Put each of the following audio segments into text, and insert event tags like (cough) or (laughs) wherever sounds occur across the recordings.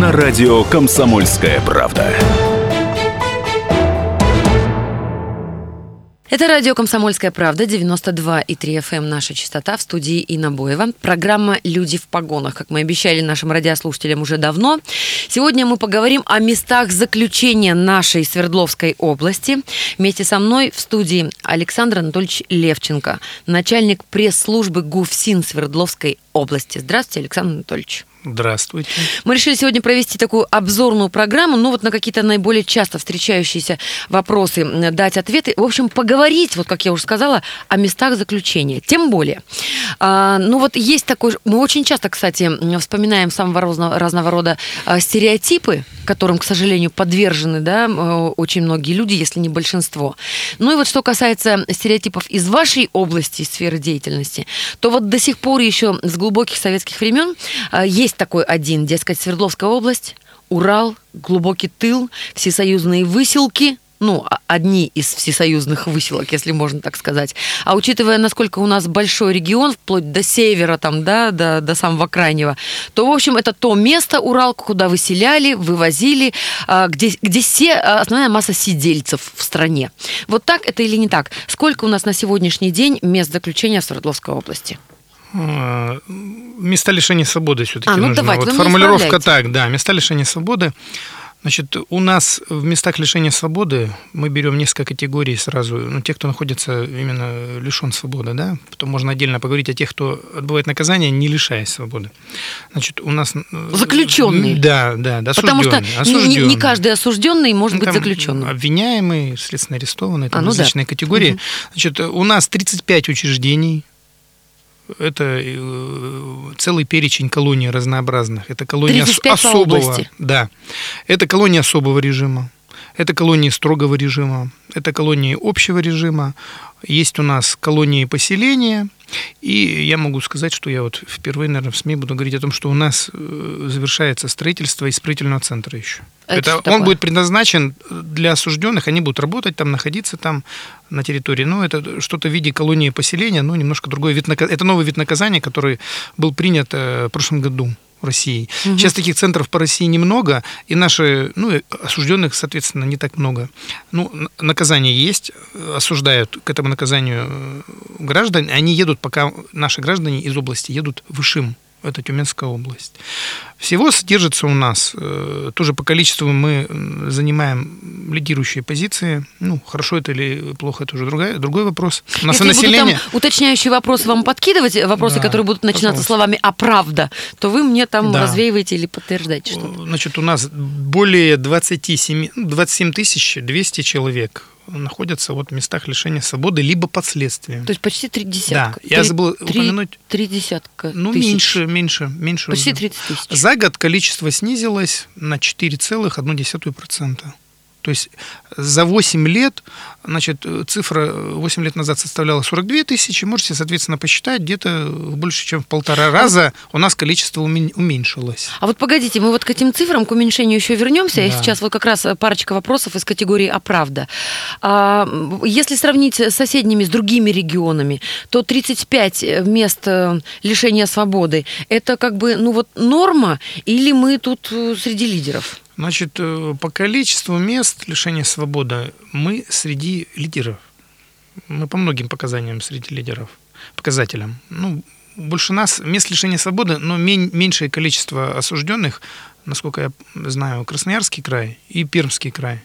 На радио «Комсомольская правда». Это радио «Комсомольская правда», 92,3 FM, наша частота в студии Инна Боева. Программа «Люди в погонах», как мы обещали нашим радиослушателям уже давно. Сегодня мы поговорим о местах заключения нашей Свердловской области. Вместе со мной в студии Александр Анатольевич Левченко, начальник пресс-службы ГУФСИН Свердловской области. Здравствуйте, Александр Анатольевич. Здравствуйте. Мы решили сегодня провести такую обзорную программу, ну вот на какие-то наиболее часто встречающиеся вопросы дать ответы. В общем, поговорить, вот как я уже сказала, о местах заключения. Тем более, а, ну вот есть такой, мы очень часто, кстати, вспоминаем самого разного, разного рода а, стереотипы, которым, к сожалению, подвержены, да, очень многие люди, если не большинство. Ну и вот что касается стереотипов из вашей области, сферы деятельности, то вот до сих пор еще с глубоких советских времен а, есть такой один, дескать, Свердловская область, Урал, глубокий тыл, всесоюзные выселки, ну, а- одни из всесоюзных выселок, если можно так сказать. А учитывая, насколько у нас большой регион, вплоть до севера, там, да, до, до самого крайнего, то, в общем, это то место, Урал, куда выселяли, вывозили, а, где, где все, а, основная масса сидельцев в стране. Вот так это или не так? Сколько у нас на сегодняшний день мест заключения в Свердловской области? А, Места лишения свободы все-таки А, ну нужно. давайте, вот формулировка так, да, места лишения свободы. Значит, у нас в местах лишения свободы мы берем несколько категорий сразу. Ну, те, кто находится именно лишен свободы, да. Потом можно отдельно поговорить о тех, кто отбывает наказание, не лишаясь свободы. Значит, у нас... э, Заключенные. Да, да, да, Потому что осужденные, не- не, каждый осужденный может Ну, быть заключенным. Обвиняемые, следственно арестованные, там А, ну да. различные категории. Значит, у нас 35 учреждений. Это э, целый перечень колоний разнообразных. Это колонии ос- 35 по особого. области. Да. Это колонии особого режима. Это колонии строгого режима. Это колонии общего режима. Есть у нас колонии поселения. И я могу сказать, что я вот впервые, наверное, в СМИ буду говорить о том, что у нас э, завершается строительство исправительного центра еще. Это Это, что он такое? будет предназначен для осужденных, они будут работать там, находиться там на территории. Ну, это что-то в виде колонии поселения, но немножко другой вид наказания. Это новый вид наказания, который был принят э, в прошлом году России. Сейчас таких центров по России немного, и наши, ну, осужденных, соответственно, не так много. Ну, наказание есть, осуждают к этому наказанию э, граждан, они едут, пока наши граждане из области едут в Ишим, это Тюменская область. Всего содержится у нас, э, тоже по количеству мы занимаем лидирующие позиции. Ну, хорошо это или плохо, это уже другая, другой вопрос. У нас Если население... там уточняющие вопросы вам подкидывать, э, вопросы, Да, которые будут начинаться пожалуйста. словами «а правда», то вы мне там Да. развеиваете или подтверждаете что-то. Значит, у нас более 27, ну, 27 тысяч 200 человек находятся вот в местах лишения свободы, либо под следствием. То есть почти три десятка. Да, я Три- забыл три- упомянуть. Три десятка Ну, тысяч. меньше, меньше, меньше. Почти уже. 30 тысяч. За год количество снизилось на 4,1%. То есть за 8 лет, значит, э, цифра 8 лет назад составляла 42 тысячи, можете, соответственно, посчитать, где-то больше, чем в полтора раза у нас количество умен- уменьшилось. А вот погодите, мы вот к этим цифрам, к уменьшению еще вернемся. И Да. сейчас вот как раз парочка вопросов из категории «А правда?». А, м, если сравнить с соседними, с другими регионами, то 35 мест э, лишения свободы – это как бы, ну вот, норма или мы тут э, среди лидеров? Значит, э, по количеству мест лишения свободы мы среди лидеров. Мы по многим показаниям среди лидеров, показателям. Ну, больше нас мест лишения свободы, но мен- меньшее количество осужденных, насколько я знаю, Красноярский край и Пермский край.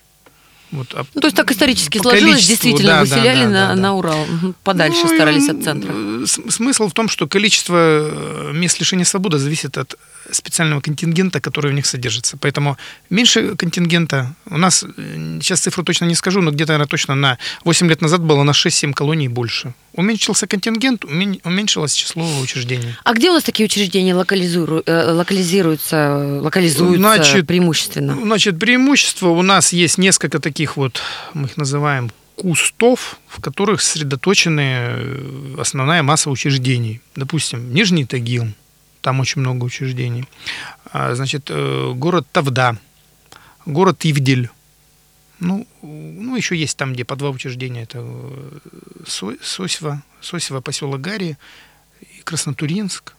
Вот, а Ну, то есть так исторически сложилось, действительно, да, да, выселяли да, на, да, да. на Урал, подальше Ну, старались от центра. э, Смысл в том, что количество э, мест лишения свободы зависит от специального контингента, который в них содержится. Поэтому меньше контингента. У нас, э, сейчас цифру точно не скажу, но где-то, наверное, точно на 8 лет назад было на 6-7 колоний больше. Уменьшился контингент, умен- уменьшилось число учреждений. А где у нас такие учреждения локализуру- э, локализируются, локализуются Значит, преимущественно? Значит, преимущество у нас есть несколько таких вот, мы их называем кустов, в которых сосредоточены э, основная масса учреждений. Допустим, Нижний Тагил, там очень много учреждений. А, Значит, э, город Тавда, город Ивдель. Ну, ну, еще есть там, где по два учреждения. Это э, Со- Сосьва, Сосьва, поселок Гарри, и Краснотуринск.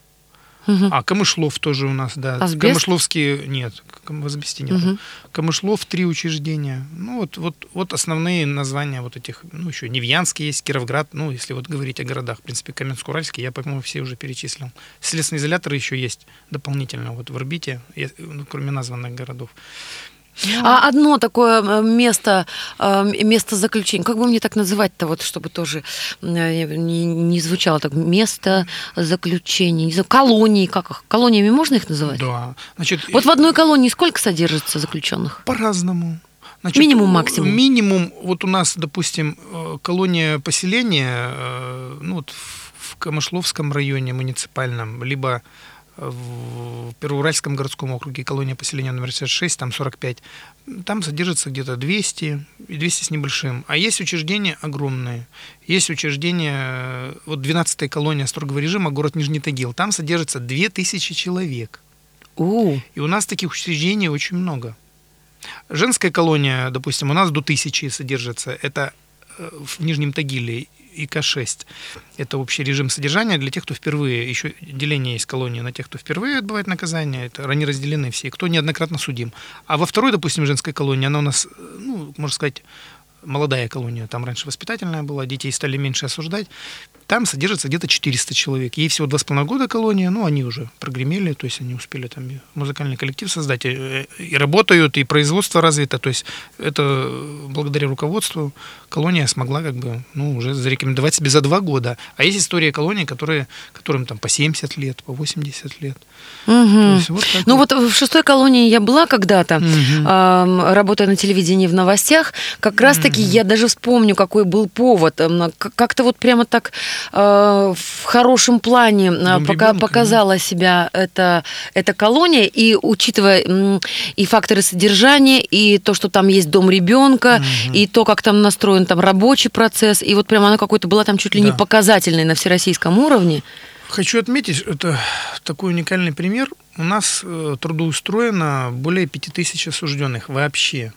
Мгм. А, Камышлов тоже у нас, да. Асбест? Камышловские нет, в Асбесте нет. Мгм. Камышлов три учреждения. Ну, вот, вот, вот основные названия вот этих, ну, еще Невьянский есть, Кировград, ну, если вот говорить о городах, в принципе, Каменск-Уральский, я, по-моему, все уже перечислил. Следственные изоляторы еще есть дополнительно, вот в орбите, ну, кроме названных городов. А одно такое э, место, э, место заключения, как бы мне так называть-то, вот, чтобы тоже э, не, не звучало так, место заключения, не знаю, колонии, как их, колониями можно их называть? Да. Значит, Вот в одной колонии сколько содержится заключенных? По-разному. Минимум, максимум. Минимум, вот у нас, допустим, колония поселения, ну, вот в Камышловском районе муниципальном, либо в Первоуральском городском округе колония поселения номер 66, там 45, там содержится где-то 200 и 200 с небольшим. А есть учреждения огромные. Есть учреждения, э, вот 12-я колония строгого режима, город Нижний Тагил, там содержится 2000 человек. У, И у нас таких учреждений очень много. Женская колония, допустим, у нас до тысячи содержится. Это э, в Нижнем Тагиле ИК-6. Это общий режим содержания для тех, кто впервые, еще деление есть колонии на тех, кто впервые отбывает наказание, это они разделены все, и кто неоднократно судим. А во второй, допустим, женской колонии, она у нас, ну, можно сказать, молодая колония, там раньше воспитательная была, детей стали меньше осуждать, там содержится где-то 400 человек. Ей всего 2,5 года колония, ну, они уже прогремели, то есть они успели там музыкальный коллектив создать, и, и работают, и производство развито, то есть это благодаря руководству колония смогла как бы, ну, уже зарекомендовать себе за два года. А есть история колонии, которые, которым там по 70 лет, по 80 лет. Есть вот Ну вот. вот в шестой колонии я была когда-то, Мгм. ам, работая на телевидении в новостях. Как раз-таки я даже вспомню, какой был повод. К- Как-то вот прямо так а, в хорошем плане Дом пока, ребенка, показала себя эта, эта колония. И учитывая и факторы содержания, и то, что там есть дом ребенка, и то, как там настроен там рабочий процесс, и вот прямо она какой-то была там чуть ли не Да. показательной на всероссийском уровне. Хочу отметить, это такой уникальный пример. У нас э, трудоустроено более 5000 осужденных вообще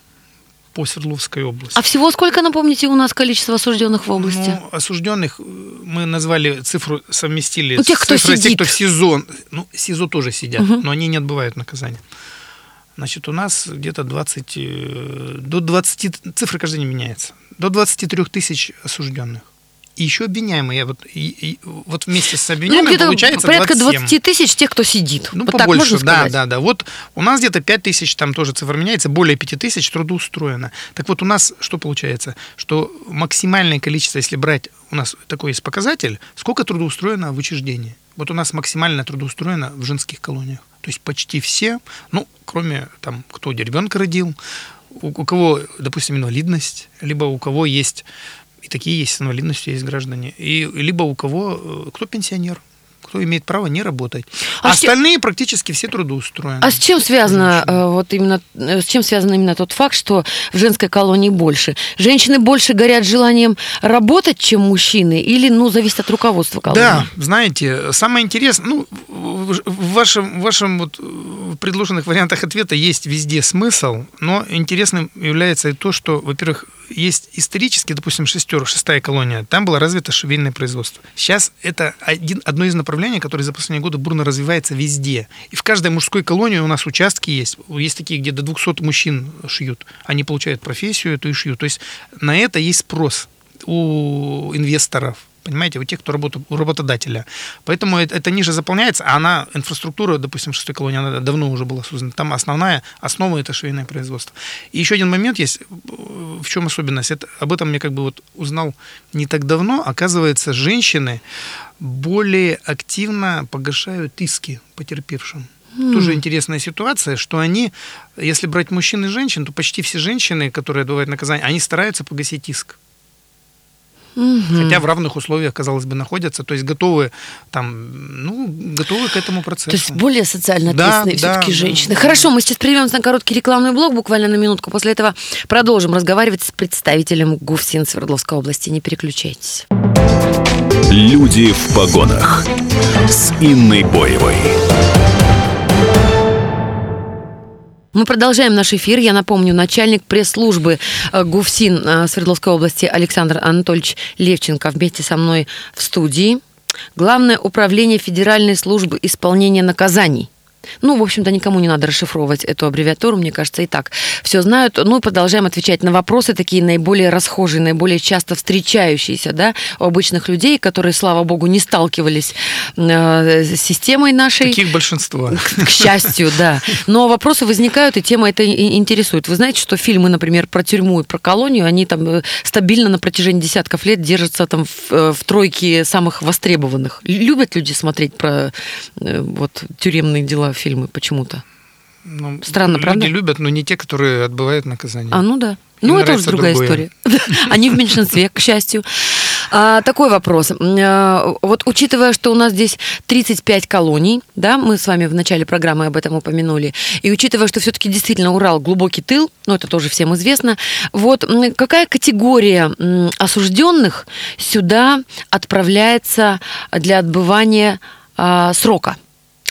по Свердловской области. А всего сколько, напомните, у нас количество осужденных в области? Ну, осужденных э, мы назвали цифру, совместили Ну, тех, с кто цифрой тех, кто в СИЗО. Ну, СИЗО тоже сидят, Мгм. но они не отбывают наказание. Значит, у нас где-то 20, э, до 20, цифры каждый день меняется, до 23 тысяч осужденных. И еще обвиняемые, вот, и, и вот вместе с Ну, обвиняемыми где-то получается порядка 27. 20 тысяч тех, кто сидит. Ну, вот побольше, так можно да, сказать? да, да. Вот у нас где-то 5 тысяч, там тоже цифра меняется, более 5 тысяч трудоустроено. Так вот у нас что получается? Что максимальное количество, если брать, у нас такой есть показатель, сколько трудоустроено в учреждении. Вот у нас максимально трудоустроено в женских колониях. То есть почти все, ну, кроме там, кто ребенка родил, у, у кого, допустим, инвалидность, либо у кого есть, и такие есть с инвалидностью, есть граждане, и либо у кого, э, кто пенсионер, кто имеет право не работать. А А с остальные практически все трудоустроены. А с чем связано э, вот именно э, с чем связан именно тот факт, что в женской колонии больше? Женщины больше горят желанием работать, чем мужчины, или ну зависит от руководства колонии? Да, знаете, самое интересное, ну, в вашем, в вашем вот предложенных вариантах ответа есть везде смысл, но интересным является и то, что, во-первых, есть исторически, допустим, шестер, шестая колония, там было развито швейное производство. Сейчас это один, одно из направлений, которое за последние годы бурно развивается везде. И в каждой мужской колонии у нас участки есть. Есть такие, где до 200 мужчин шьют. Они получают профессию эту и шьют. То есть на это есть спрос у инвесторов. Понимаете, у тех, кто работает, у работодателя. Поэтому это, это ниже заполняется, а она, инфраструктура, допустим, шестой колонии, она давно уже была создана. Там основная основа это швейное производство. И еще один момент есть, в чем особенность. Это, об этом я как бы вот узнал не так давно. Оказывается, женщины более активно погашают иски потерпевшим. Тоже интересная ситуация, что они, если брать мужчин и женщин, то почти все женщины, которые отбывают наказание, они стараются погасить иск. Хотя в равных условиях, казалось бы, находятся, то есть готовы там, ну, готовы к этому процессу. То есть более социально Да, ответственные да, все-таки да. женщины. Хорошо, мы сейчас прервемся на короткий рекламный блок, буквально на минутку. После этого продолжим разговаривать с представителем ГУФСИН Свердловской области. Не переключайтесь. Люди в погонах. С Инной Боевой. Мы продолжаем наш эфир. Я напомню, начальник пресс-службы э, ГУФСИН э, Свердловской области Александр Анатольевич Левченко вместе со мной в студии. Главное управление Федеральной службы исполнения наказаний. Ну, в общем-то, никому не надо расшифровывать эту аббревиатуру, мне кажется, и так все знают. Ну, и продолжаем отвечать на вопросы, такие наиболее расхожие, наиболее часто встречающиеся, да, у обычных людей, которые, слава богу, не сталкивались э, с системой нашей. Таких большинство. К счастью, да. Но вопросы возникают, и тема это интересует. Вы знаете, что фильмы, например, про тюрьму и про колонию, они там э, стабильно на протяжении десятков лет держатся там в, э, в тройке самых востребованных. Любят люди смотреть про э, вот тюремные дела, фильмы почему-то. Ну, Странно, люди правда? любят, но не те, которые отбывают наказание. А, ну да. Им ну, это уже другая другое. история. (laughs) Они в меньшинстве, к счастью. А, такой вопрос. А, Вот учитывая, что у нас здесь 35 колоний, да, мы с вами в начале программы об этом упомянули, и учитывая, что все-таки действительно Урал глубокий тыл, ну это тоже всем известно, вот какая категория осужденных сюда отправляется для отбывания а, срока?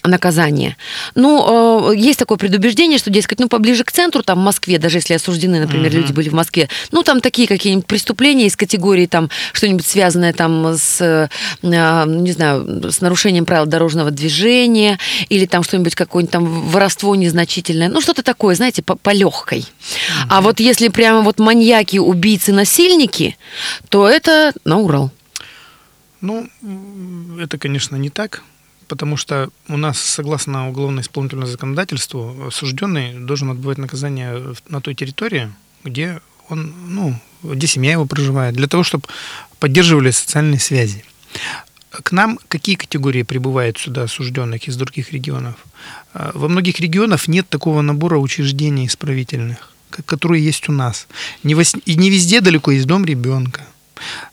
Наказание. Ну, э, есть такое предубеждение, что, дескать, ну, поближе к центру, там, в Москве, даже если осуждены, например, люди были в Москве, ну, там такие какие-нибудь преступления из категории, там, что-нибудь связанное, там, с, э, не знаю, с нарушением правил дорожного движения, или там что-нибудь, какое-нибудь там воровство незначительное, ну, что-то такое, знаете, по, легкой. А вот если прямо вот маньяки, убийцы, насильники, то это на Урал. Ну, это, конечно, не так, потому что у нас, согласно уголовно-исполнительному законодательству, осужденный должен отбывать наказание на той территории, где он, ну, где семья его проживает, для того, чтобы поддерживали социальные связи. К нам какие категории прибывают сюда осужденных из других регионов? А, Во многих регионах нет такого набора учреждений исправительных, которые есть у нас. И не везде далеко есть дом ребенка.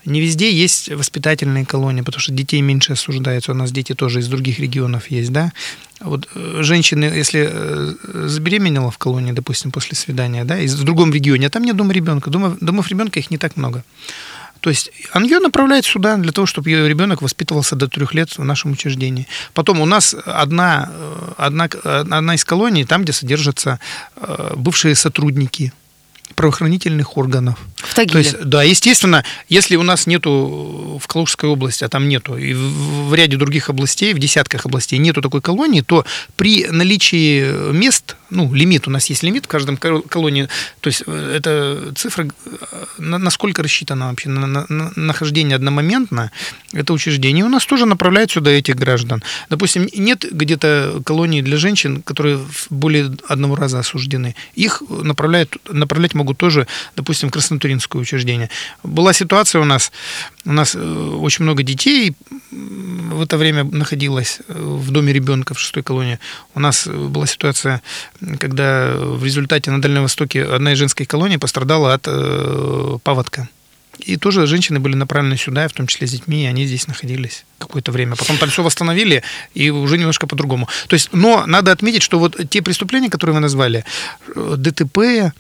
Не везде есть воспитательные колонии, потому что детей меньше осуждается. У нас дети тоже из других регионов есть, да. Вот э, женщины, если э, забеременела в колонии, допустим, после свидания, да, из в другом регионе, а там нет дома ребенка, дома, домов ребенка их не так много. То есть ее направляют сюда для того, чтобы ее ребенок воспитывался до трех лет в нашем учреждении. Потом у нас одна, э, одна, одна из колоний, там, где содержатся бывшие сотрудники правоохранительных органов. В Тагиле. То есть, да, естественно, если у нас нету в Калужской области, а там нету, и в, в ряде других областей, в десятках областей нету такой колонии, то при наличии мест, ну, лимит, у нас есть лимит в каждом кол- колонии, то есть э, это цифра, э, на, насколько рассчитана вообще на, на- на нахождение одномоментно, это учреждение. У нас тоже направляют сюда этих граждан. Допустим, нет где-то колонии для женщин, которые более одного раза осуждены. Их направляют, направлять могут тоже, допустим, Краснотуринское учреждение. Была ситуация у нас, у нас э, очень много детей в это время находилось в доме ребенка в шестой колонии. У нас была ситуация, когда в результате на Дальнем Востоке одна из женских колоний пострадала от э, паводка. И тоже женщины были направлены сюда, в том числе с детьми, и они здесь находились какое-то время. Потом там все восстановили, и уже немножко по-другому. То есть, но надо отметить, что вот те преступления, которые вы назвали, э, ДТП,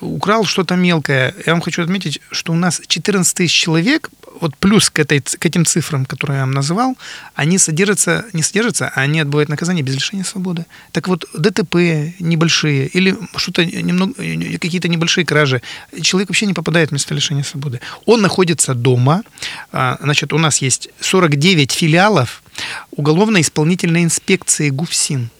украл что-то мелкое, я вам хочу отметить, что у нас 14 тысяч человек, вот плюс к, этой, к этим цифрам, которые я вам назвал, они содержатся, не содержатся, а они отбывают наказание без лишения свободы. Так вот, ДТП небольшие или что-то немного, э, какие-то небольшие кражи, человек вообще не попадает в место лишения свободы. Он находится дома. А, Значит, у нас есть 49 филиалов уголовно-исполнительной инспекции ГУФСИН.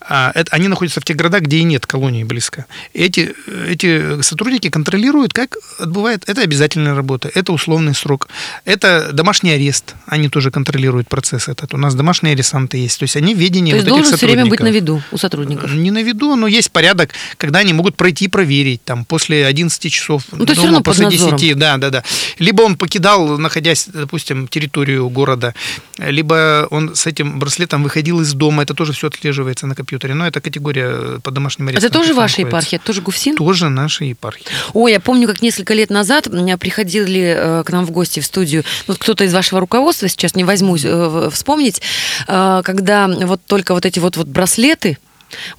А, это, они находятся в тех городах, где и нет колонии близко. Эти, эти сотрудники контролируют, как отбывает. Это обязательная работа, это условный срок, это домашний арест. Они тоже контролируют процесс этот. У нас домашние арестанты есть. То есть они в ведении То есть вот этих должен все время быть на виду у сотрудников. Не на виду, но есть порядок, когда они могут пройти проверить там после 11 часов Ну, дома, равно после надзором. 10, да, да, да. Либо он покидал, находясь, допустим, территорию города, либо он с этим браслетом выходил из дома, это тоже все отслеживается. Отслеживается на компьютере, но это категория по домашним арестам. Это тоже ваша епархия? Это тоже ГУФСИН? Тоже наша епархия. Ой, я помню, как несколько лет назад приходили э, к нам в гости в студию вот кто-то из вашего руководства, сейчас не возьмусь э, вспомнить, э, когда вот только вот эти вот, вот браслеты,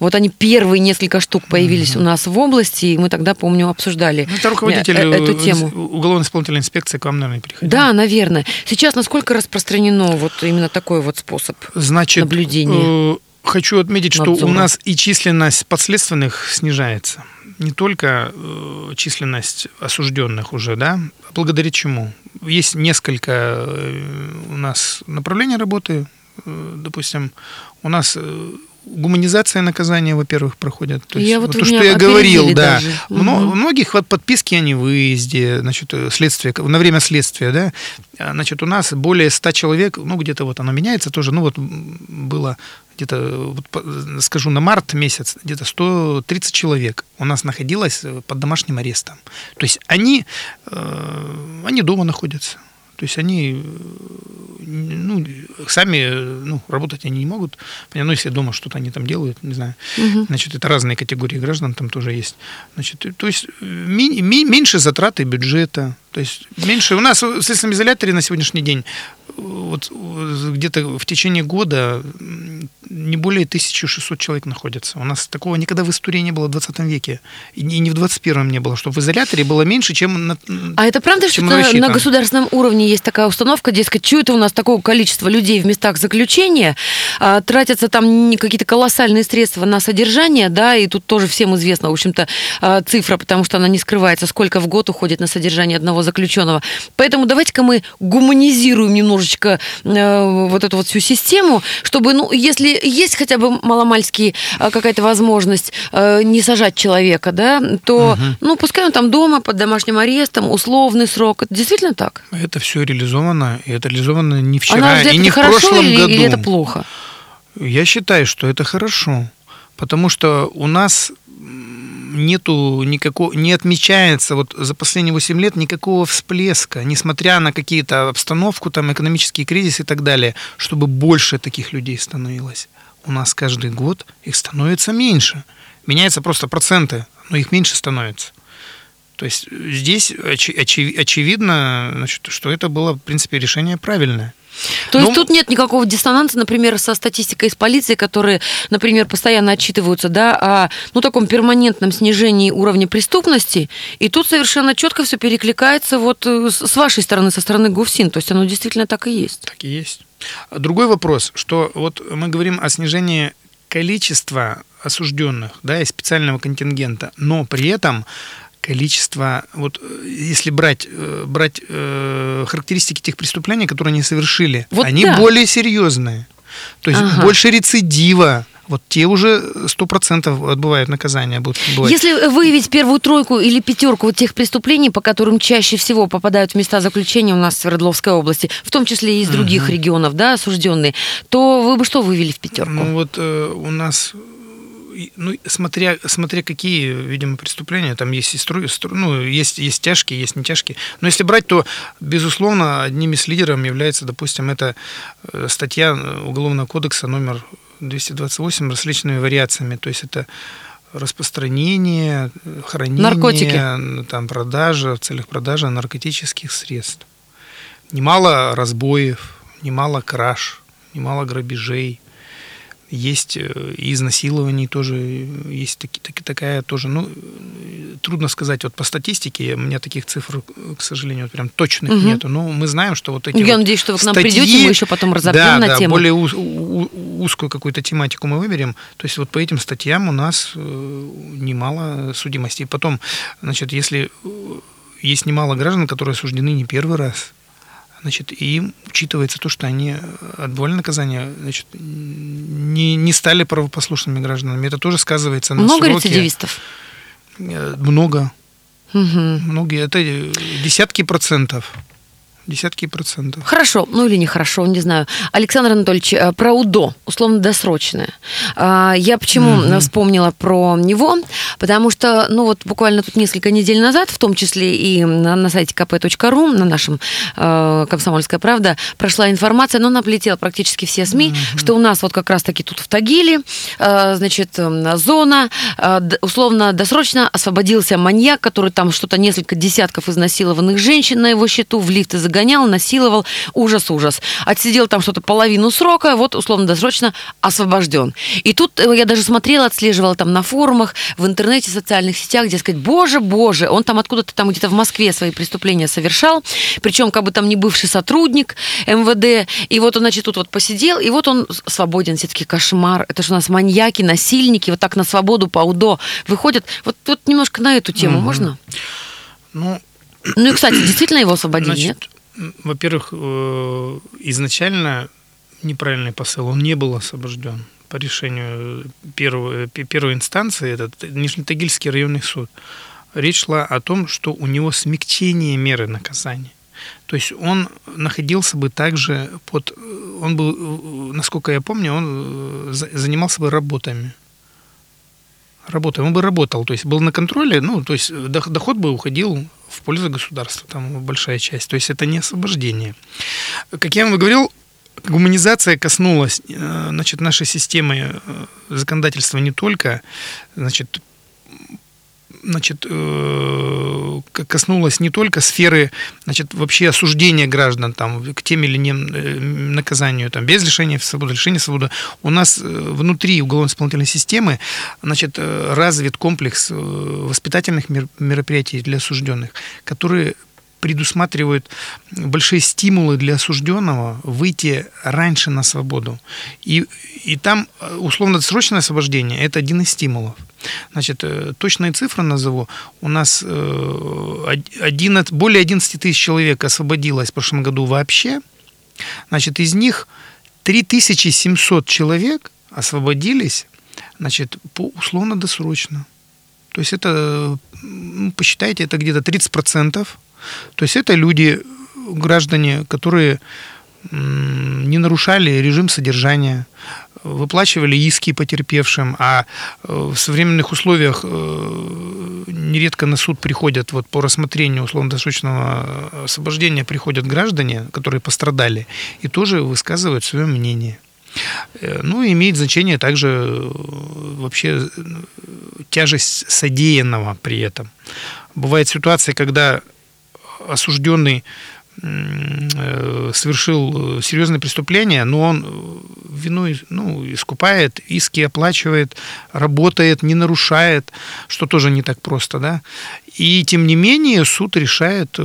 вот они первые несколько штук появились у нас в области, и мы тогда, помню, обсуждали Ну, Это руководитель э, эту э, тему. уголовно-исполнительной инспекции к вам, наверное, приходил. Да, наверное. Сейчас насколько распространено вот именно такой вот способ? Значит, наблюдения. э, хочу отметить, что у нас и численность подследственных снижается. Не только э, численность осужденных уже, да, благодаря чему? Есть несколько э, у нас направлений работы. Э, допустим, у нас э, гуманизация наказания, во-первых, проходит. То Я вот то, что я говорил, да. даже. Мгм. многих вот подписки о невыезде, значит, э, следствие, на время следствия, да, А, значит, у нас более 100 человек, ну, где-то вот оно меняется тоже, ну, вот было где-то, вот, скажу, на март месяц, где-то 130 человек у нас находилось э, под домашним арестом. То есть они, э, они дома находятся. То есть они э, ну, сами ну, работать они не могут. Понятно, ну, если дома что-то они там делают, не знаю. Значит, это разные категории граждан там тоже есть. Значит, то есть меньше затраты бюджета. То есть меньше... У нас в следственном изоляторе на сегодняшний день э, вот э, где-то в течение года не более 1600 человек находятся. У нас такого никогда в истории не было в 20 веке. И не в 21 не было, чтобы в изоляторе было меньше, чем на... А это правда, что на, на государственном уровне есть такая установка, дескать, что это у нас такого количества людей в местах заключения, а, тратятся там какие-то колоссальные средства на содержание, да, и тут тоже всем известна, в общем-то, а, цифра, потому что она не скрывается, сколько в год уходит на содержание одного заключенного. Поэтому давайте-ка мы гуманизируем немножечко э, вот эту вот всю систему, чтобы, ну, если есть хотя бы маломальский а, какая-то возможность э, не сажать человека, да, то, ну, пускай он там дома под домашним арестом, условный срок. Это действительно так? Это все реализовано, и это реализовано не А вчера, взгляд, и это не в хорошо прошлом или, году. или это плохо? Я считаю, что это хорошо, потому что у нас нету никакого, не отмечается вот за последние 8 лет никакого всплеска, несмотря на какие-то обстановку, там, экономический кризис и так далее, чтобы больше таких людей становилось. У нас каждый год их становится меньше. Меняются просто проценты, но их меньше становится. То есть здесь очи- очи- очевидно, значит, что это было, в принципе, решение правильное. То есть Ну, тут нет никакого диссонанса, например, со статистикой из полиции, которые, например, постоянно отчитываются, да, о ну, таком перманентном снижении уровня преступности, и тут совершенно четко все перекликается вот э, с вашей стороны, со стороны ГУФСИН, то есть оно действительно так и есть. Так и есть. А Другой вопрос, что вот мы говорим о снижении количества осужденных, да, и специального контингента, но при этом количество, вот э, если брать, э, брать э, характеристики тех преступлений, которые они совершили, Вот они да. более серьезные. То есть Ага. больше рецидива. Вот те уже сто процентов отбывают наказание. Будут отбывать. Если выявить первую тройку или пятерку вот тех преступлений, по которым чаще всего попадают в места заключения у нас в Свердловской области, в том числе и из других регионов, да, осужденные, то вы бы что вывели в пятерку? Ну вот э, у нас, э, ну смотря смотря какие, видимо, преступления, там есть и стру- стру- ну есть есть тяжкие, есть не тяжкие. Но если брать, то безусловно одним из лидеров является, допустим, это э, статья э, уголовного кодекса номер 228 различными вариациями, то есть это распространение, хранение, Наркотики. там продажа в целях продажи наркотических средств. Немало разбоев, немало краж, немало грабежей. Есть э, и изнасилований тоже, есть таки, таки- такая тоже, ну, трудно сказать, вот по статистике, у меня таких цифр, к сожалению, вот прям точных Мгм. нету, но мы знаем, что вот эти Я вот надеюсь, что вы к нам статьи- придете, мы еще потом разобьем да, на да, тему. более уз- узкую какую-то тематику мы выберем. То есть вот по этим статьям у нас э, немало судимостей. Потом, значит, если э, есть немало граждан, которые осуждены не первый раз, значит, и им учитывается то, что они э, отбывали наказание, значит, не, не стали правопослушными гражданами. Это тоже сказывается на Много сроке. рецидивистов? Э, Много. Мгм. Многие. Это э, десятки процентов. Десятки процентов. Хорошо, ну или нехорошо, не знаю. Александр Анатольевич, э, про УДО, условно-досрочное. А, Я почему Мгм. вспомнила про него? Потому что, ну вот буквально тут несколько недель назад, в том числе и на, на сайте kp.ru, на нашем э, «Комсомольская правда», прошла информация, но она облетела практически все СМИ, что у нас вот как раз-таки тут в Тагиле, э, значит, э, зона, э, условно-досрочно освободился маньяк, который там что-то несколько десятков изнасилованных женщин на его счету в лифты загонял, насиловал, ужас-ужас. Отсидел там что-то половину срока, вот условно-досрочно освобожден. И тут э, я даже смотрела, отслеживала там на форумах, в интернете, в социальных сетях, где сказать, боже, боже, он там откуда-то там где-то в Москве свои преступления совершал, причем как бы там не бывший сотрудник МВД, и вот он, значит, тут вот посидел, и вот он свободен, все-таки кошмар, это же у нас маньяки, насильники, вот так на свободу по УДО выходят. Вот, вот немножко на эту тему Мгм. можно? Ну, Ну и, кстати, действительно его освободили, нет? значит, м, во-первых, э, изначально неправильный посыл, он не был освобожден по решению первой, пе- первой инстанции, этот Нижнетагильский районный суд. Речь шла о том, что у него смягчение меры наказания. То есть он находился бы также под... э, Он был, э, насколько я помню, он э, за- занимался бы работами. Работой. Он бы работал, то есть был на контроле, ну, то есть дох- доход бы уходил в пользу государства, там большая часть. То есть это не освобождение. Как я вам говорил, гуманизация коснулась э, значит, нашей системы э, законодательства не только значит, значит, э, коснулась не только сферы значит, вообще осуждения граждан там, к тем или иным э, наказанию, там, без лишения свободы, лишения свободы. У нас э, внутри уголовно-исполнительной системы значит, развит комплекс воспитательных мер- мероприятий для осужденных, которые предусматривают большие стимулы для осужденного выйти раньше на свободу. И, и там э, условно-досрочное освобождение – это один из стимулов. Значит, э, точные цифры назову. У нас э, од- 11 более 11 тысяч человек освободилось в прошлом году вообще. Значит, из них 3700 человек освободились значит, по условно-досрочно. То есть это, ну, посчитайте, это где-то 30%. То есть это люди, граждане, которые не нарушали режим содержания, выплачивали иски потерпевшим, а э, в современных условиях э, нередко на суд приходят вот по рассмотрению условно-досрочного освобождения приходят граждане, которые пострадали, и тоже высказывают свое мнение. Э, Ну, имеет значение также э, вообще э, тяжесть содеянного при этом. Бывает ситуация, когда осужденный э, совершил э, серьезное преступление, но он э, вину ну, искупает, иски оплачивает, работает, не нарушает, что тоже не так просто, да. И тем не менее суд решает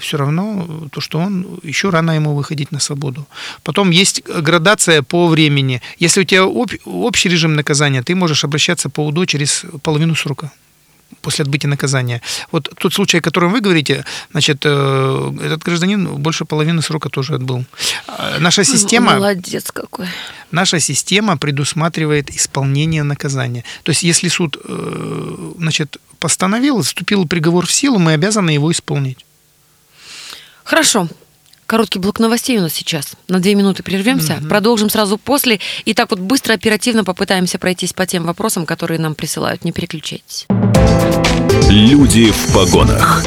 все равно то, что он еще рано ему выходить на свободу. Потом есть градация по времени. Если у тебя об- общий режим наказания, ты можешь обращаться по УДО через половину срока после отбытия наказания. Вот тот случай, о котором вы говорите, значит, э, этот гражданин больше половины срока тоже отбыл. А Наша система, Молодец какой. наша система предусматривает исполнение наказания. То есть, если суд, э, значит, постановил, вступил приговор в силу, мы обязаны его исполнить. Хорошо. Короткий блок новостей у нас сейчас. На две минуты прервемся. Продолжим сразу после. И так вот быстро, оперативно попытаемся пройтись по тем вопросам, которые нам присылают. Не переключайтесь. Люди в погонах.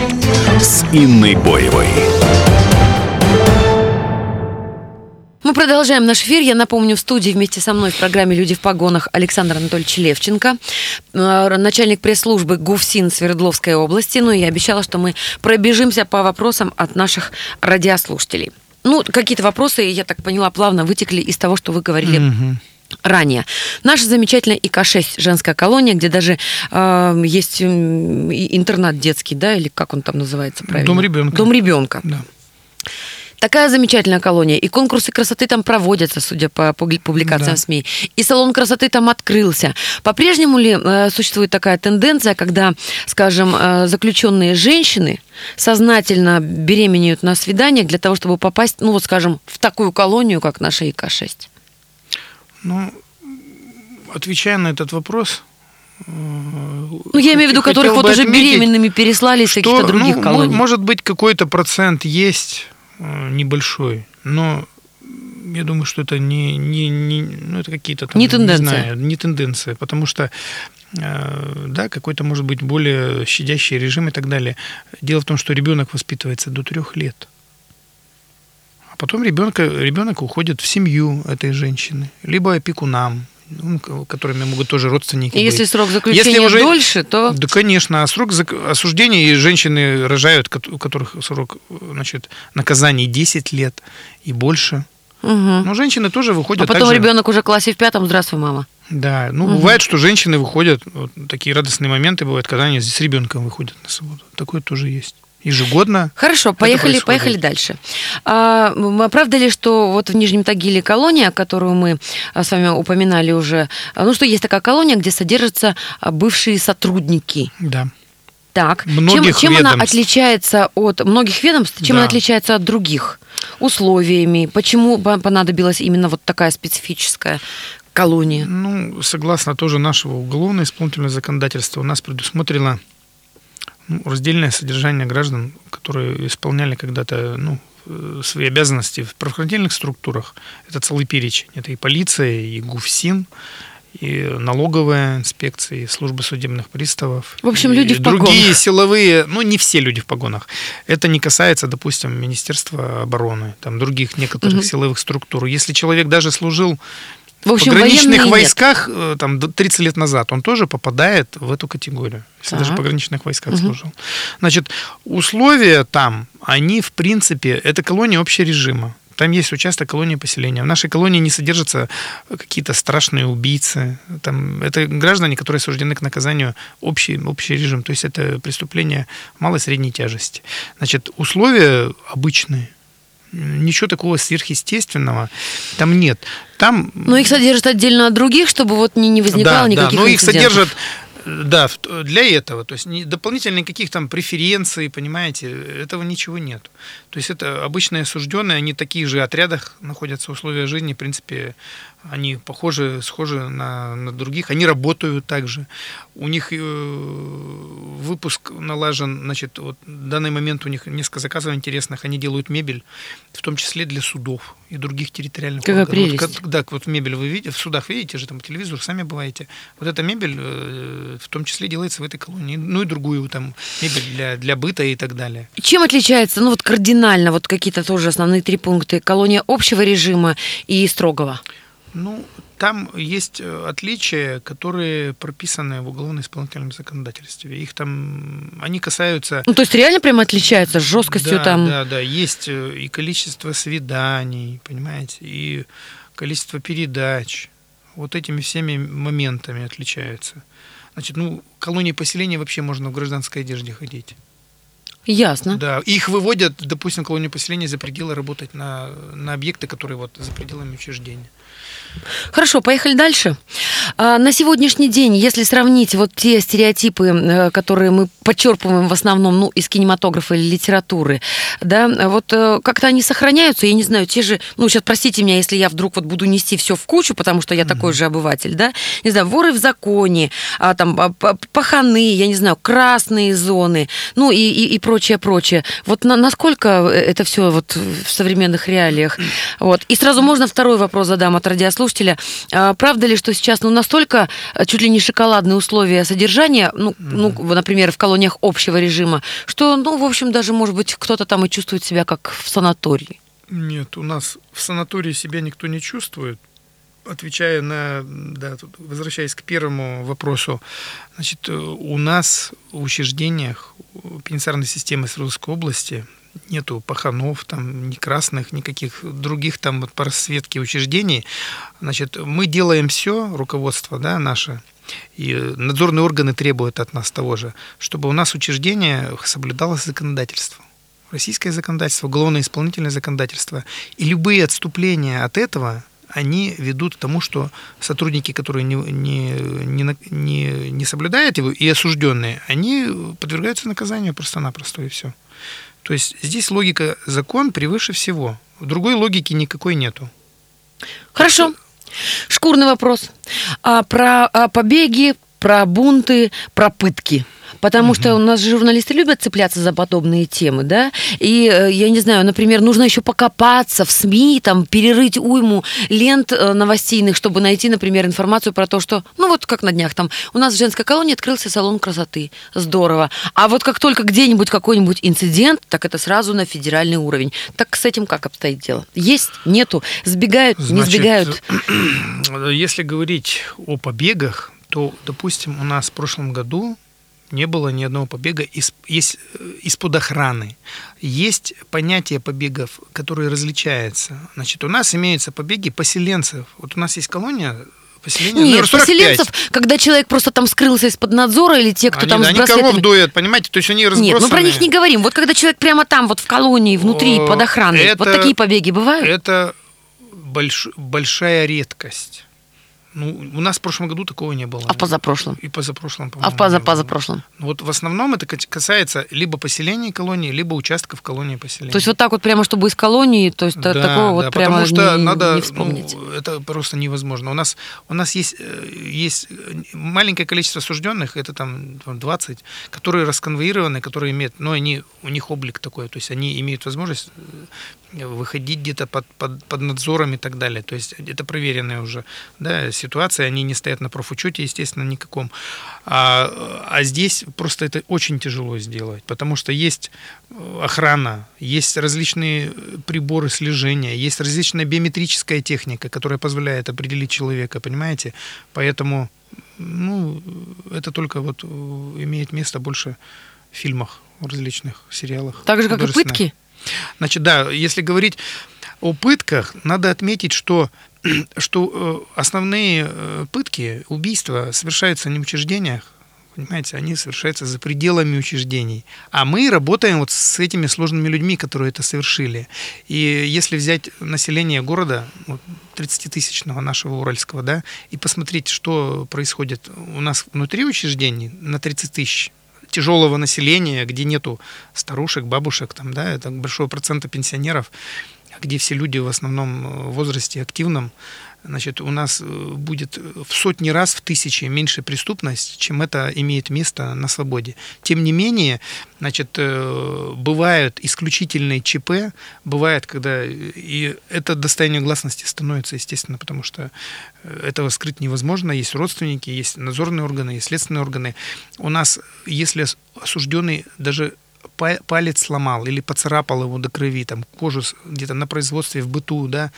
С Инной Боевой. Мы продолжаем наш эфир. Я напомню, в студии вместе со мной в программе «Люди в погонах» Александр Анатольевич Левченко, э, начальник пресс-службы ГУФСИН Свердловской области. Ну и я обещала, что мы пробежимся по вопросам от наших радиослушателей. Ну, какие-то вопросы, я так поняла, плавно вытекли из того, что вы говорили Мгм. ранее. Наша замечательная ИК-6 женская колония, где даже э, есть интернат детский, да, или как он там называется правильно? Дом ребенка. Дом ребенка. Да. Такая замечательная колония. И конкурсы красоты там проводятся, судя по публи- публикациям Да. СМИ. И салон красоты там открылся. По-прежнему ли э, существует такая тенденция, когда, скажем, э, заключенные женщины сознательно беременеют на свиданиях для того, чтобы попасть, ну вот, скажем, в такую колонию, как наша ИК-6? Ну, отвечая на этот вопрос... э, Ну, я имею в виду, которых вот уже отметить, беременными переслали из каких-то других ну, колоний. мо- Может быть, какой-то процент есть небольшой, но я думаю, что это не, не, не ну, это какие-то там, Не тенденция. знаю, не тенденция, потому что э, да, какой-то может быть более щадящий режим и так далее. Дело в том, что ребенок воспитывается до трех лет. А потом ребенка, ребенок уходит в семью этой женщины, либо опекунам, ну, которыми могут тоже родственники И быть. если срок заключения Если уже- дольше, то... Да, конечно. А срок зак- осуждения, и женщины рожают, у которых срок значит, наказаний 10 лет и больше. Мгм. Но женщины тоже выходят А потом также- ребенок уже в классе в пятом, здравствуй, мама. Да, ну бывает, что женщины выходят, вот такие радостные моменты бывают, когда они с ребенком выходят на свободу. Такое тоже есть. Ежегодно. Хорошо, поехали, происходит. поехали дальше. А, м, правда ли, что вот в Нижнем Тагиле колония, которую мы а, с вами упоминали уже, а, ну что есть такая колония, где содержатся а, бывшие сотрудники. Да. Так, Многих чем, чем она отличается от многих ведомств, чем Да. она отличается от других? Условиями, почему по- понадобилась именно вот такая специфическая колония? Ну, согласно тоже нашего уголовно-исполнительного законодательства, у нас предусмотрено ну, раздельное содержание граждан, которые исполняли когда-то ну, э, свои обязанности в правоохранительных структурах. Это целый перечень. Это и полиция, и ГУФСИН, и налоговая инспекция, и служба судебных приставов. В общем, и люди в другие погонах. силовые, ну, не все люди в погонах. Это не касается, допустим, Министерства обороны, там, других некоторых Мгм. силовых структур. Если человек даже служил В общем, в пограничных военные нет. войсках э, там до 30 лет назад он тоже попадает в эту категорию, если даже в пограничных войсках Мгм. служил. Значит, условия там, они в принципе, это колония общего режима. Там есть участок колонии поселения. В нашей колонии не содержатся какие-то страшные убийцы. Там, это граждане, которые осуждены к наказанию общий, общий режим. То есть это преступление малой и средней тяжести. Значит, условия обычные. Ничего такого сверхъестественного там нет. Там Но их содержат отдельно от других, чтобы вот не, не возникало да, никаких да, но их содержат э, да, для этого. То есть дополнительных никаких там преференций, понимаете, этого ничего нет. То есть это обычные осужденные, они в таких же отрядах находятся, условия жизни, в принципе, они похожи, схожи на, на других, они работают также. У них э, выпуск налажен, значит, вот в данный момент у них несколько заказов интересных, они делают мебель, в том числе для судов и других территориальных Какая органов. Вот прелесть. как- да, вот мебель вы видите, в судах видите же, там по телевизору сами бываете. Вот эта мебель э, в том числе делается в этой колонии. Ну и другую там мебель для, для быта и так далее. Чем отличается, ну вот кардинально, вот какие-то тоже основные три пункта, колония общего режима и строгого? Ну, там есть э, отличия, которые прописаны в уголовно-исполнительном законодательстве. Их там, они касаются... Ну, то есть реально прямо отличается с жесткостью да, там. Да, да, есть э, и количество свиданий, понимаете, и количество передач. Вот этими всеми моментами отличаются. Значит, ну, колонии поселения вообще можно в гражданской одежде ходить. Ясно. Да, их выводят, допустим, колонию поселения за пределы работать на, на объекты, которые вот за пределами учреждения. Хорошо, поехали дальше. А, на сегодняшний день, если сравнить вот те стереотипы, э, которые мы подчерпываем в основном ну, из кинематографа или литературы, да, вот э, как-то они сохраняются, я не знаю, те же, ну, сейчас простите меня, если я вдруг вот буду нести все в кучу, потому что я такой же обыватель, да, не знаю, воры в законе, а, там, а, паханы, я не знаю, красные зоны, ну, и, и, и прочее, прочее. Вот на- насколько это все вот в современных реалиях? Вот. И сразу можно второй вопрос задам от радиослушателя. А, Правда ли, что сейчас ну, настолько а, чуть ли не шоколадные условия содержания, ну, ну, например, в колониях общего режима, что, ну, в общем, даже, может быть, кто-то там и чувствует себя как в санатории? Нет, у нас в санатории себя никто не чувствует. Отвечая на, да, возвращаясь к первому вопросу, значит, у нас в учреждениях пенитенциарной системы Свердловской области нету паханов, там, ни красных, никаких других там вот по расцветке учреждений. Значит, мы делаем все, руководство, да, наше, и надзорные органы требуют от нас того же, чтобы у нас в учреждениях соблюдалось законодательство российское законодательство, уголовно-исполнительное законодательство. И любые отступления от этого, они ведут к тому, что сотрудники, которые не, не, не, не, не соблюдают его, и осужденные, они подвергаются наказанию просто-напросто, и все. То есть здесь логика закон превыше всего. Другой логики никакой нету. Хорошо. Шкурный вопрос. А про а, побеги, про бунты, про пытки. Потому что у нас же журналисты любят цепляться за подобные темы, да? И, э, я не знаю, например, нужно еще покопаться в СМИ, там, перерыть уйму лент э, новостейных, чтобы найти, например, информацию про то, что, ну вот как на днях там, у нас в женской колонии открылся салон красоты. Здорово. А вот как только где-нибудь какой-нибудь инцидент, так это сразу на федеральный уровень. Так с этим как обстоит дело? Есть? Нету? Сбегают? не Значит, сбегают? (clears throat) Если говорить о побегах, то, допустим, у нас в прошлом году не было ни одного побега из, есть, э, из-под охраны. Есть понятие побегов, которые различаются. Значит, у нас имеются побеги поселенцев. Вот у нас есть колония поселения Нет, 45. поселенцев, когда человек просто там скрылся из-под надзора, или те, кто они, там да, с они браслетами... коров доят, понимаете? То есть они разбросаны. Нет, мы про них не говорим. Вот когда человек прямо там, вот в колонии, внутри, О, под охраной, вот это- такие побеги бывают? Это больш- большая редкость. Ну, у нас в прошлом году такого не было. А в позапрошлом? И позапрошлом, А в поза не было. позапрошлом? Ну, Вот в основном это кас- касается либо поселений колонии, либо участков колонии поселения. То есть вот так вот прямо, чтобы из колонии, то есть Да, такого вот да, прямо потому что не, надо, не вспомнить. ну, это просто невозможно. У нас, у нас есть, э, есть маленькое количество осужденных, это там там 20, которые расконвоированы, которые имеют, ну, они, у них облик такой, то есть они имеют возможность э, выходить где-то под, под, под надзором и так далее. То есть это проверенная уже да, ситуация, они не стоят на профучете, естественно, никаком. А, а здесь просто это очень тяжело сделать, потому что есть э, охрана, есть различные э, приборы слежения, есть различная биометрическая техника, которая позволяет определить человека, понимаете? Поэтому, ну, это только вот э, имеет место больше в фильмах, в различных сериалах. Так же, как и пытки? Значит, да, если говорить о пытках, надо отметить, что, (clears throat) что э, основные э, пытки, убийства совершаются не в учреждениях, понимаете, они совершаются за пределами учреждений. А мы работаем вот с этими сложными людьми, которые это совершили. И если взять население города, вот, 30-тысячного нашего Уральского, да, и посмотреть, что происходит у нас внутри учреждений на 30 тысяч, тяжелого населения, где нету старушек, бабушек, там, да, это большого процента пенсионеров, где все люди в основном э, в возрасте активном, значит, у нас э, будет в сотни раз, в тысячи меньше преступность, чем это имеет место на свободе. Тем не менее, значит, э, бывают исключительные ЧП, бывает, когда и это достояние гласности становится, естественно, потому что э, этого скрыть невозможно. Есть родственники, есть надзорные органы, есть следственные органы. У нас, если ос- осужденный даже палец сломал или поцарапал его до крови, там кожу где-то на производстве, в быту, да,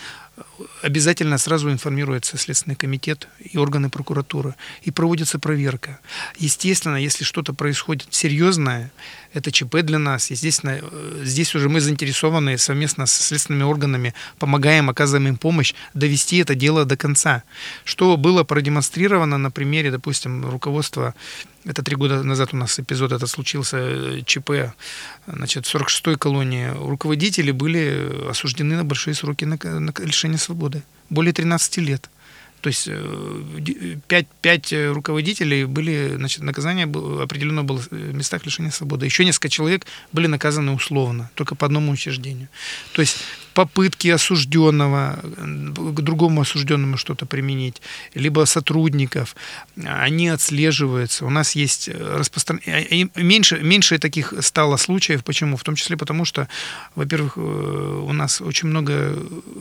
обязательно сразу информируется Следственный комитет и органы прокуратуры, и проводится проверка. Естественно, если что-то происходит серьезное, это ЧП для нас. Естественно, э, здесь уже мы заинтересованы совместно с следственными органами, помогаем, оказываем им помощь довести это дело до конца. Что было продемонстрировано на примере, допустим, руководства это три года назад у нас эпизод этот случился, э, ЧП, значит, в 46-й колонии. Руководители были осуждены на большие сроки на, на лишение свободы. Более 13 лет. То есть э, ди- пять, пять э, руководителей были, значит, наказание определено было в местах лишения свободы. Еще несколько человек были наказаны условно, только по одному учреждению. То есть попытки осужденного к другому осужденному что-то применить, либо сотрудников, они отслеживаются. У нас есть распространение... Меньше, меньше таких стало случаев. Почему? В том числе потому, что, во-первых, э, у нас очень много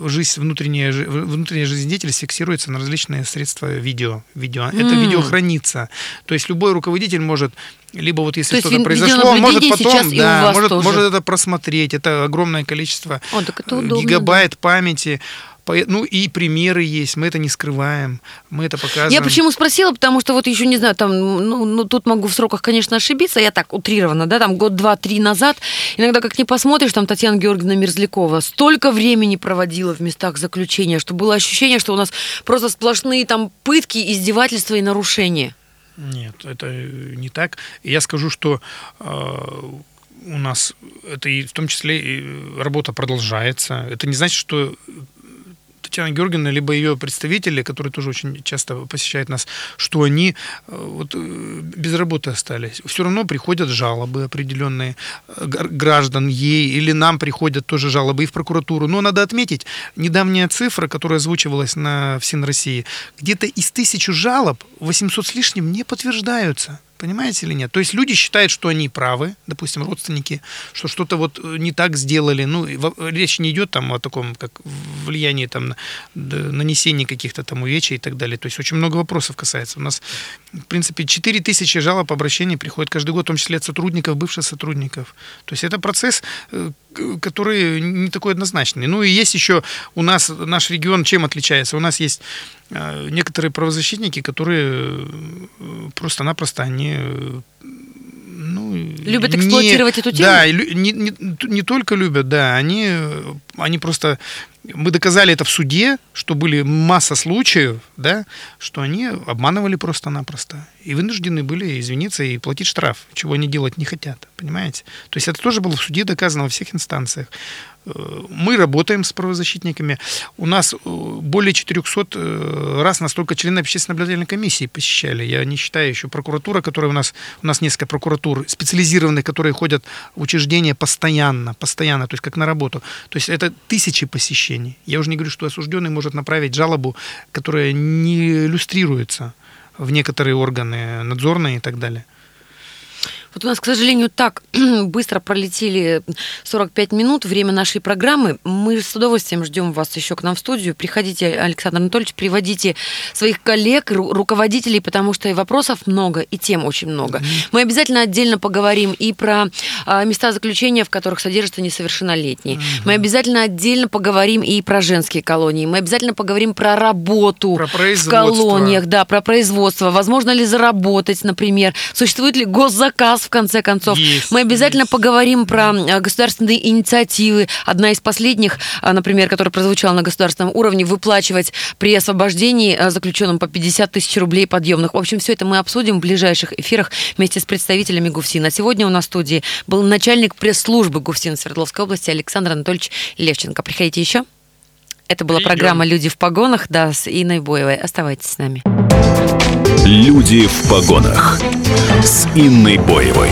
жизнь, внутренняя, внутренняя жизнедеятельность фиксируется на различные средства видео. видео. Это М. видео хранится. То есть любой руководитель может либо вот если что-то произошло, он может потом, да, может, тоже. может это просмотреть. Это огромное количество О, так это удобно, гигабайт памяти. Ну и примеры есть, мы это не скрываем, мы это показываем. Я почему спросила, потому что вот еще не знаю, там, ну, ну, тут могу в сроках, конечно, ошибиться, я так утрированно, да, там год, два, три назад, иногда как не посмотришь, там Татьяна Георгиевна Мерзлякова столько времени проводила в местах заключения, что было ощущение, что у нас просто сплошные там пытки, издевательства и нарушения. Нет, это э, не так. Я скажу, что э, у нас это и в том числе и работа продолжается. Это не значит, что Татьяна Георгиевна, либо ее представители, которые тоже очень часто посещают нас, что они э, вот, э, без работы остались. Все равно приходят жалобы определенные э, гр- граждан ей или нам приходят тоже жалобы и в прокуратуру. Но надо отметить, недавняя цифра, которая озвучивалась на ВСИН России, где-то из тысячи жалоб 800 с лишним не подтверждаются. Понимаете или нет? То есть люди считают, что они правы, допустим, родственники, что что-то вот э, не так сделали. Ну, речь не идет там о таком, как влиянии там на нанесении каких-то там увечий и так далее. То есть очень много вопросов касается. У нас, в принципе, 4 тысячи жалоб, обращений приходит каждый год, в том числе от сотрудников, бывших сотрудников. То есть это процесс, э, который не такой однозначный. Ну и есть еще у нас, наш регион чем отличается? У нас есть э, некоторые правозащитники, которые просто-напросто они ну, любят эксплуатировать не, эту тему? Да, не, не, не только любят, да, они, они просто... Мы доказали это в суде, что были масса случаев, да, что они обманывали просто-напросто. И вынуждены были извиниться и платить штраф, чего они делать не хотят, понимаете? То есть это тоже было в суде доказано во всех инстанциях. Мы работаем с правозащитниками. У нас э, более 400 э, раз настолько члены общественной наблюдательной комиссии посещали. Я не считаю еще прокуратура, которая у нас, у нас несколько прокуратур специализированных, которые ходят в учреждения постоянно, постоянно, то есть как на работу. То есть это тысячи посещений. Я уже не говорю, что осужденный может направить жалобу, которая не иллюстрируется в некоторые органы надзорные и так далее. Вот у нас, к сожалению, так (clears throat) быстро пролетели 45 минут, время нашей программы. Мы с удовольствием ждем вас еще к нам в студию. Приходите, Александр Анатольевич, приводите своих коллег, ру- руководителей, потому что и вопросов много, и тем очень много. Mm-hmm. Мы обязательно отдельно поговорим и про а, места заключения, в которых содержатся несовершеннолетние. Mm-hmm. Мы обязательно отдельно поговорим и про женские колонии. Мы обязательно поговорим про работу про в колониях, да, про производство. Возможно ли заработать, например? Существует ли госзаказ в конце концов. Есть, Мы обязательно есть. поговорим про э, государственные инициативы. Одна из последних, э, например, которая прозвучала на государственном уровне, выплачивать при освобождении э, заключенным по 50 тысяч рублей подъемных. В общем, все это мы обсудим в ближайших эфирах вместе с представителями ГУФСИНа. Сегодня у нас в студии был начальник пресс-службы ГУФСИНа Свердловской области Александр Анатольевич Левченко. Приходите еще. Это была Придем. программа «Люди в погонах», да, с Иной Боевой. Оставайтесь с нами. «Люди в погонах» с Инной Боевой.